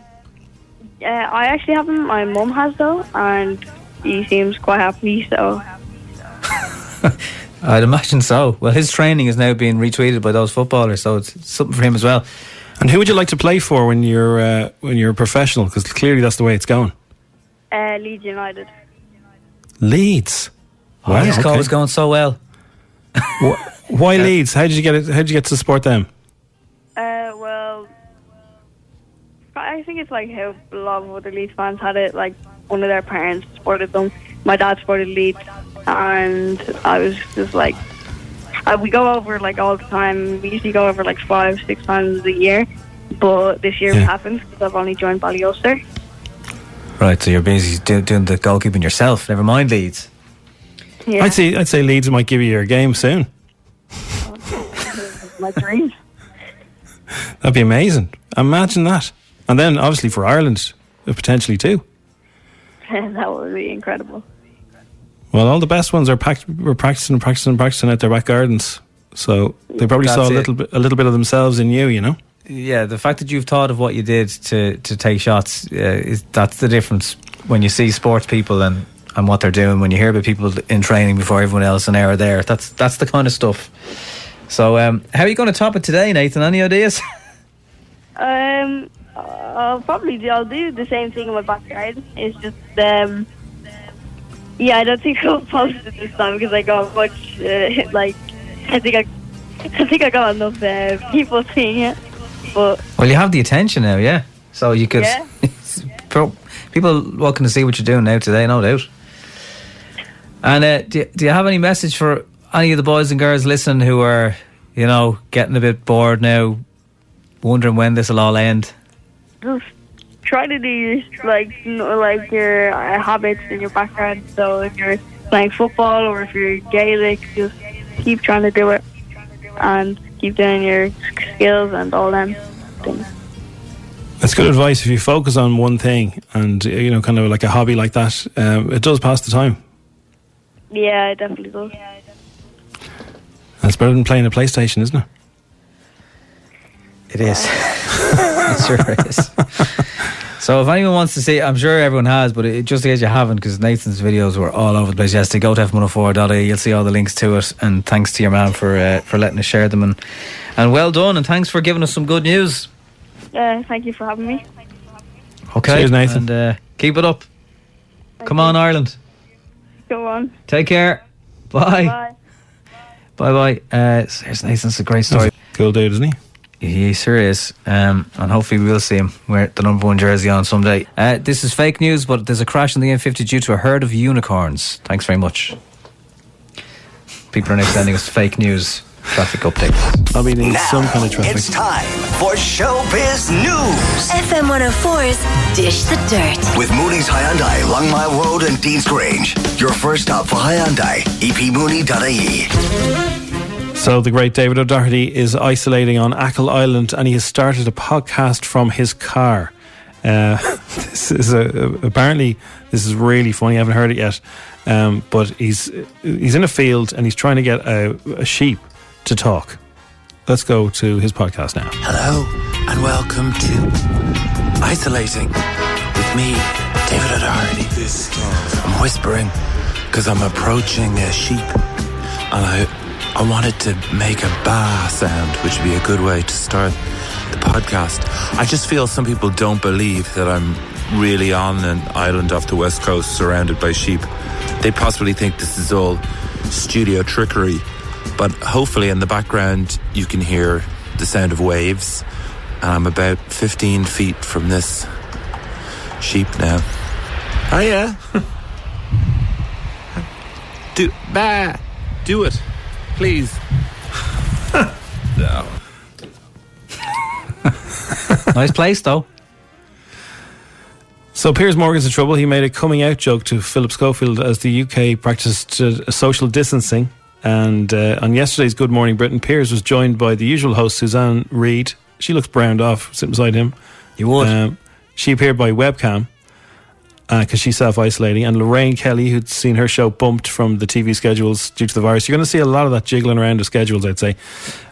Uh, I actually haven't. My mum has though, and he seems quite happy. So I'd imagine so. Well, his training is now being retweeted by those footballers, so it's something for him as well. And who would you like to play for when you're uh, when you're a professional? Because clearly that's the way it's going. uh, Leeds United. Leeds. Wow, this call okay. was going so well. Why Leeds? How did you get it? How did you get to support them? I think it's like how a lot of other Leeds fans had it. Like one of their parents supported them. My dad supported Leeds, and I was just like, uh, we go over like all the time. We usually go over like five, six times a year. But this year it Yeah. happened because I've only joined Ballyoulster. Right, so you're busy do, doing the goalkeeping yourself. Never mind Leeds. Yeah, I'd say I'd say Leeds might give you your game soon. my dream. That'd be amazing. Imagine that. And then obviously for Ireland, uh, potentially too. that would be incredible. Well, all the best ones are pact- were practicing, and practicing, and practicing at their back gardens. So they probably That's saw a it. little bit, a little bit of themselves in you. You know. Yeah, the fact that you've thought of what you did to, to take shots uh, is that's the difference when you see sports people and, and what they're doing. When you hear about people in training before everyone else and are there, that's that's the kind of stuff. So, um, how are you going to top it today, Nathan? Any ideas? Um, I'll probably do, I'll do the same thing in my backyard. It's just um, yeah, I don't think I'll post it this time because I got much uh, like I think I I think I got enough uh, people seeing it, but well, you have the attention now, yeah. So you could Yeah. people looking to see what you're doing now today, no doubt. And uh, do, you, do you have any message for any of the boys and girls listening who are, you know, getting a bit bored now, wondering when this will all end? Just try to do your like you like your uh, habits in your background. So if you're playing football or if you're Gaelic, just keep trying to do it and keep doing your skills and all them things. That's good advice. If you focus on one thing and uh, you know, kind of like a hobby like that, um, it does pass the time. Yeah, it definitely does. That's better than playing a PlayStation, isn't it? It is. It sure is. So if anyone wants to see, I'm sure everyone has, but it, just in case you haven't, because Nathan's videos were all over the place yesterday, go to f104.ie, you'll see all the links to it, and thanks to your man for uh, for letting us share them, and and well done, and thanks for giving us some good news. Uh, thank you for having me. Okay, Cheers, Nathan. and uh, keep it up. Come on, Ireland. Go on. Take care. Bye. Bye. Bye bye. Uh, here's Nathan. It's a great story. Cool dude, isn't he? He sure is. Um, and hopefully we'll see him wear the number one jersey on someday. Uh, this is fake news, but there's a crash in the M50 due to a herd of unicorns. Thanks very much. People are now sending us fake news traffic updates. I'll be needing some kind of traffic. It's time for Showbiz News FM 104's Dish the Dirt. with Mooney's Hyundai, Long Mile Road and Deansgrange. Your first stop for Hyundai, epmooney.ie. So the great David O'Doherty is isolating on Achill Island, and he has started a podcast from his car. Uh, this is a, apparently this is really funny. I haven't heard it yet, um, but he's he's in a field and he's trying to get a, a sheep to talk. Let's go to his podcast now. Hello and welcome to Isolating with me, David O'Doherty. I'm whispering because I'm approaching a sheep and I, I wanted to make a ba sound, which would be a good way to start the podcast. I just feel some people don't believe that I'm really on an island off the west coast surrounded by sheep. They possibly think this is all studio trickery, but hopefully in the background you can hear the sound of waves. And I'm about 15 feet from this sheep now. Oh yeah. do bah, do it, please. no. nice place, though. So Piers Morgan's in trouble. He made a coming out joke to Philip Schofield as the UK practiced uh, social distancing. And uh, on yesterday's Good Morning Britain, Piers was joined by the usual host, Susanna Reid. She looks browned off, sitting beside him. You would. Um, she appeared by webcam because she's self isolating. And Lorraine Kelly, who'd seen her show bumped from the TV schedules due to the virus. You're going to see a lot of that jiggling around the schedules, I'd say.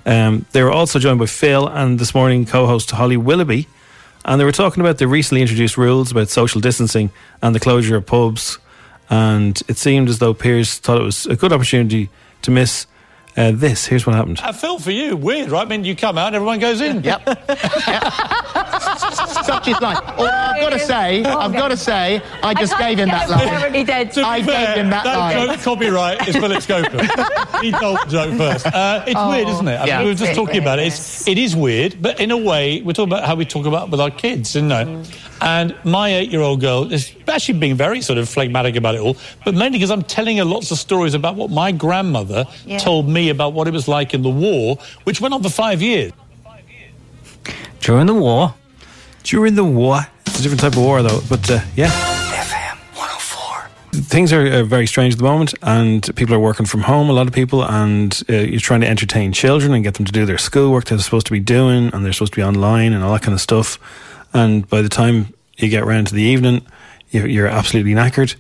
Um, they were also joined by Phil and this morning co host Holly Willoughby. And they were talking about the recently introduced rules about social distancing and the closure of pubs. And it seemed as though Piers thought it was a good opportunity to miss uh, this. Here's what happened. I felt for you, weird, right? I mean, you come out, everyone goes in. Yep. Such is life. Although I've got to say, I've got to say, I just gave him that line. He did. To be I fair, gave him that line. joke copyright is Philip Schofield. he told the joke first. Uh, it's Oh, weird, isn't it? I yeah. mean, we were just talking weird, about it. It's, it is weird, but in a way, we're talking about how we talk about with our kids, isn't it? And my eight-year-old girl is actually being very sort of phlegmatic about it all, but mainly because I'm telling her lots of stories about what my grandmother Yeah. told me about what it was like in the war, which went on for five years. During the war. During the war. It's a different type of war, though. But uh, yeah. Things are uh, very strange at the moment, and people are working from home, a lot of people, and uh, you're trying to entertain children and get them to do their schoolwork that they're supposed to be doing, and they're supposed to be online and all that kind of stuff. And by the time you get around to the evening, you're, absolutely knackered.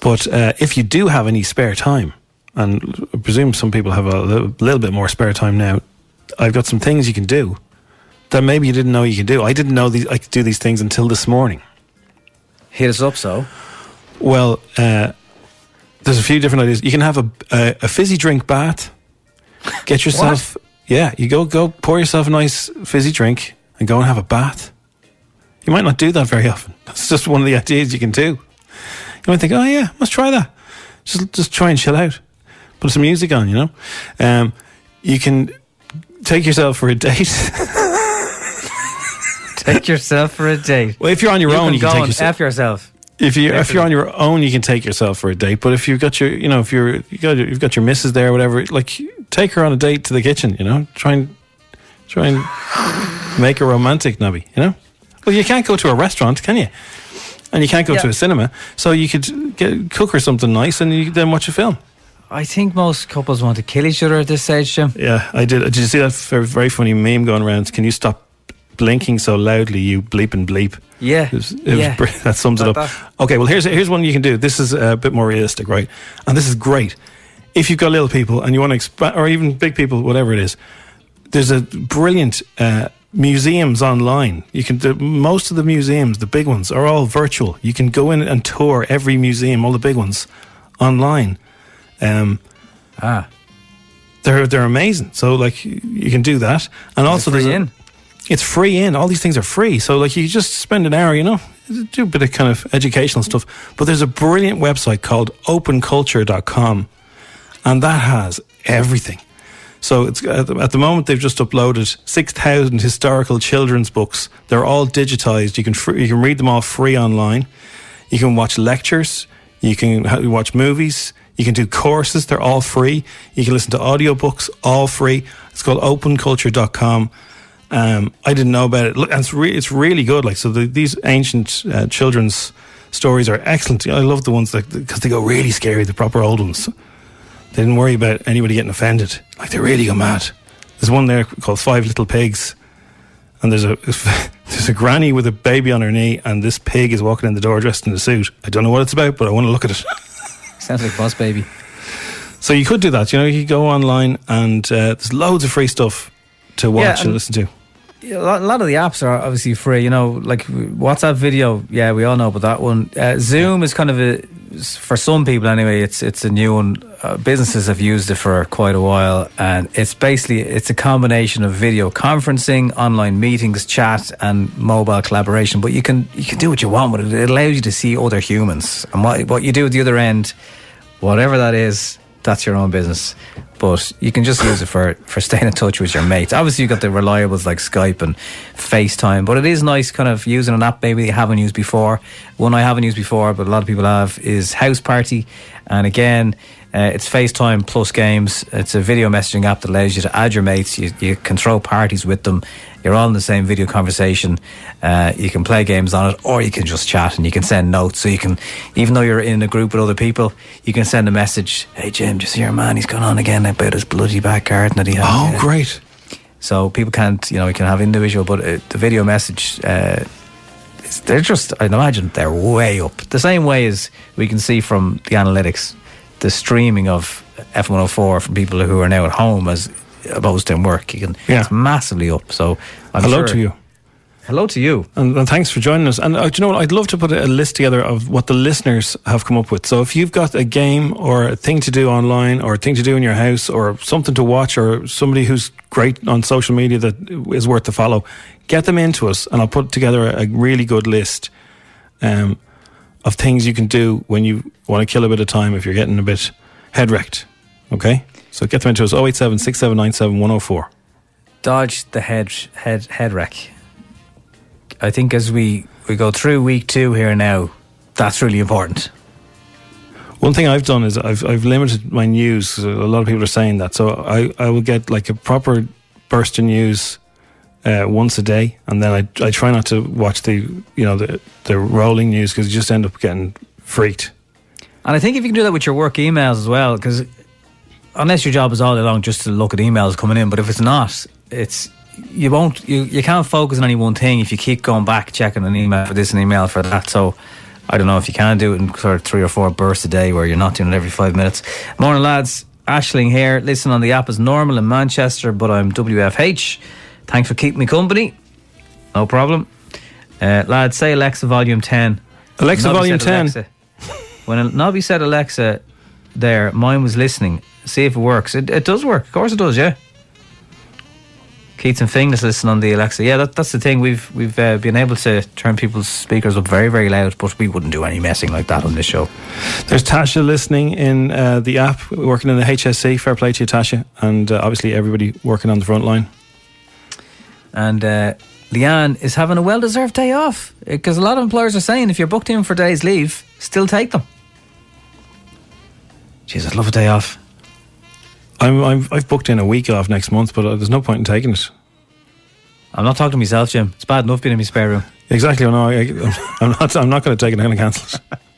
But uh, if you do have any spare time, and I presume some people have a little, little bit more spare time now, I've got some things you can do that maybe you didn't know you could do. I didn't know these, I could do these things until this morning. Hit us up, so. Well, uh, there's a few different ideas. You can have a, a, a fizzy drink bath. Get yourself, yeah, you go go pour yourself a nice fizzy drink and go and have a bath. You might not do that very often. That's just one of the ideas you can do. You might think, oh yeah, let's try that. Just just try and chill out. Put some music on, you know. Um, you can take yourself for a date. Take yourself for a date. Well, if you're on your You own, can you go can take and yourself. F yourself. If you if you're on your own, you can take yourself for a date. But if you've got your you know if you're you got you've got your missus there or whatever, like take her on a date to the kitchen. You know, try and try and make it romantic, Nobby. You know, well you can't go to a restaurant, can you? And you can't go to a cinema, so you could get, cook her something nice and you then watch a film. I think most couples want to kill each other at this stage, Jim. Yeah, I did. Did you see that very, very funny meme going around? Can you stop blinking so loudly, you bleep and bleep? Yeah, It was, it yeah. br- that sums it up. that- Okay, well here's here's one you can do. This is a bit more realistic, right? And this is great. If you've got little people and you want to expand, or even big people, whatever it is, there's a brilliant uh, museums online. You can do, most of the museums, the big ones, are all virtual. You can go in and tour every museum, all the big ones, online. Um, ah, they're they're amazing. So like you- can do that, and also free there's a-? It's free in. All these things are free. So like you just spend an hour, you know, do a bit of kind of educational stuff. But there's a brilliant website called openculture.com, and that has everything. So it's at the, at the moment they've just uploaded six thousand historical children's books. They're all digitized. You can you can read them all free online. You can watch lectures. You can watch movies. You can do courses. They're all free. You can listen to audiobooks, all free. It's called openculture.com. Um, I didn't know about it. Look, it's, re- it's really good. Like so, the, these ancient uh, children's stories are excellent. I love the ones that because they go really scary. The proper old ones. They didn't worry about anybody getting offended. Like they really go mad. There's one there called Five Little Pigs, and there's a there's a granny with a baby on her knee, and this pig is walking in the door dressed in a suit. I don't know what it's about, but I want to look at it. Sounds like Boss Baby. So you could do that. You know, you could go online, and uh, there's loads of free stuff to watch Yeah, and and- listen to. Yeah, a lot, a lot of the apps are obviously free. You know, like WhatsApp video. Yeah, we all know about that one. Uh, Zoom is kind of a for some people anyway. It's it's a new one. Uh, businesses have used it for quite a while, and it's basically it's a combination of video conferencing, online meetings, chat, and mobile collaboration. But you can you can do what you want with it. It allows you to see other humans, and what what you do at the other end, whatever that is, that's your own business. But you can just use it for, for staying in touch with your mates. Obviously, you've got the reliables like Skype and FaceTime, but it is nice kind of using an app maybe you haven't used before. One I haven't used before, but a lot of people have, is House Party. And again, uh, it's FaceTime plus games. It's a video messaging app that allows you to add your mates. You, you can throw parties with them. You're all in the same video conversation. Uh, you can play games on it, or you can just chat and you can send notes. So you can, even though you're in a group with other people, you can send a message. Hey Jim, just hear man, he's gone on again about his bloody back garden that he has. Oh, great! So people can't, you know, you can have individual, but uh, the video message, uh, they're just, I'd imagine they're way up. The same way as we can see from the analytics, the streaming of F104 from people who are now at home as opposed to in work. You can, Yeah. It's massively up. So I'm Hello sure- to you. Hello to you. And, and thanks for joining us. And uh, do you know what? I'd love to put a list together of what the listeners have come up with. So if you've got a game or a thing to do online or a thing to do in your house or something to watch or somebody who's great on social media that is worth to follow, get them into us and I'll put together a, a really good list um, of things you can do when you want to kill a bit of time if you're getting a bit head wrecked. Okay? So get them into us 087 6797 104. Dodge the head, head, head wreck. I think as we, we go through week two here now, that's really important. One thing I've done is I've I've limited my news. A lot of people are saying that, so I, I will get like a proper burst of news uh, once a day, and then I I try not to watch the you know the the rolling news because you just end up getting freaked. And I think if you can do that with your work emails as well, because unless your job is all day long just to look at emails coming in, but if it's not, it's you won't you, you can't focus on any one thing if you keep going back checking an email for this and email for that. So I don't know if you can do it in sort of three or four bursts a day where you're not doing it every five minutes. Morning, lads. Ashling here. Listen on the app as normal in Manchester, but I'm WFH. Thanks for keeping me company. No problem. Uh, lads, say Alexa volume 10. Alexa Nobby volume 10. Alexa. When Nobby said Alexa there, mine was listening. See if it works. It, it does work. Of course it does, yeah. Keats and Fingers listen on the Alexa. Yeah, that, that's the thing. We've we've uh, been able to turn people's speakers up very, very loud, but we wouldn't do any messing like that on this show. There's Tasha listening in uh, the app, working in the HSE. Fair play to you, Tasha. And uh, obviously everybody working on the front line. And uh, Leanne is having a well deserved day off because a lot of employers are saying if you're booked in for days leave, still take them. Jeez, I'd love a day off. I'm, I'm, I've booked in a week off next month, but uh, there's no point in taking it. I'm not talking to myself, Jim. It's bad enough being in my spare room. Exactly. No, I, I'm not. I'm not going to take it. I'm going to cancel it.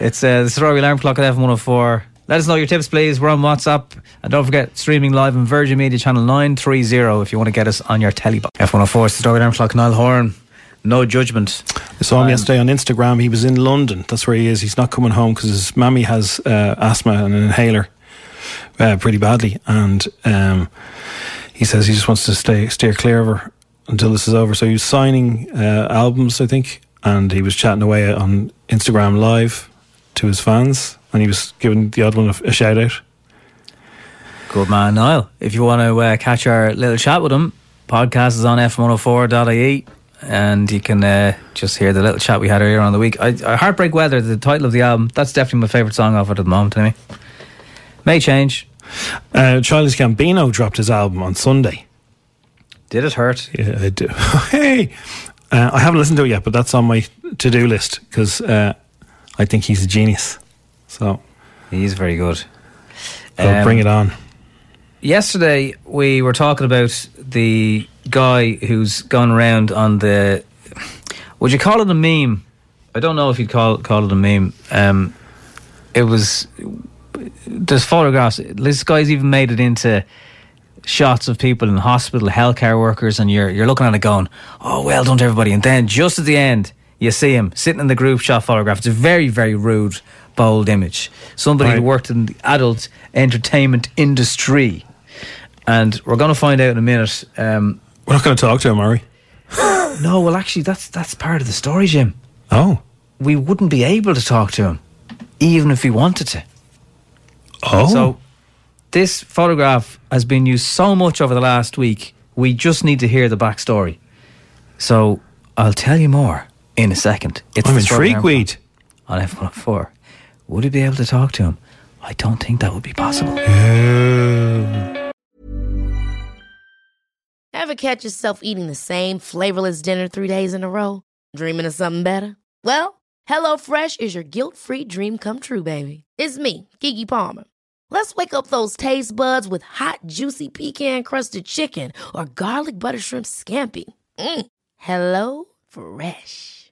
It's uh, the Strawberry Alarm Clock at F104. Let us know your tips, please. We're on WhatsApp. And don't forget, streaming live on Virgin Media Channel 930 if you want to get us on your telly box. F104, it's the Strawberry Alarm Clock. Niall Horan, no judgment. I saw him Um, yesterday on Instagram. He was in London. That's where he is. He's not coming home because his mammy has uh, asthma and an inhaler uh, pretty badly, and um, he says he just wants to stay steer clear of her until this is over. So he was signing uh, albums, I think, and he was chatting away on Instagram Live to his fans, and he was giving the odd one a, a shout out. Good man, Niall. If you want to uh, catch our little chat with him, podcast is on f104.ie and you can uh, just hear the little chat we had earlier on the week. I, I, Heartbreak Weather, the title of the album, that's definitely my favourite song off it at the moment, anyway. May change. Uh, Childish Gambino dropped his album on Sunday. Did it hurt? Yeah, I do. hey, uh, I haven't listened to it yet, but that's on my to-do list because uh, I think he's a genius. So he's very good. So Um, bring it on. Yesterday, we were talking about the guy who's gone around on the. Would you call it a meme? I don't know if you'd call call it a meme. Um, it was. There's photographs. This guy's even made it into shots of people in hospital, healthcare workers, and you're you're looking at it going, "Oh, well done to everybody." And then just at the end, you see him sitting in the group shot photograph. It's a very very rude, bold image. Somebody who worked in the adult entertainment industry, and we're going to find out in a minute. Um, We're not going to talk to him, are we? no, well, actually, that's that's part of the story, Jim. Oh, we wouldn't be able to talk to him, even if we wanted to. Oh. So this photograph has been used so much over the last week. We just need to hear the backstory. So I'll tell you more in a second. I'm intrigued, Weed. On F104. Would he be able to talk to him? I don't think that would be possible. Ever catch yourself eating the same flavorless dinner three days in a row? Dreaming of something better? Well, HelloFresh is your guilt free dream come true, baby. It's me, Keke Palmer. Let's wake up those taste buds with hot, juicy pecan crusted chicken or garlic butter shrimp scampi. Mm. Hello Fresh.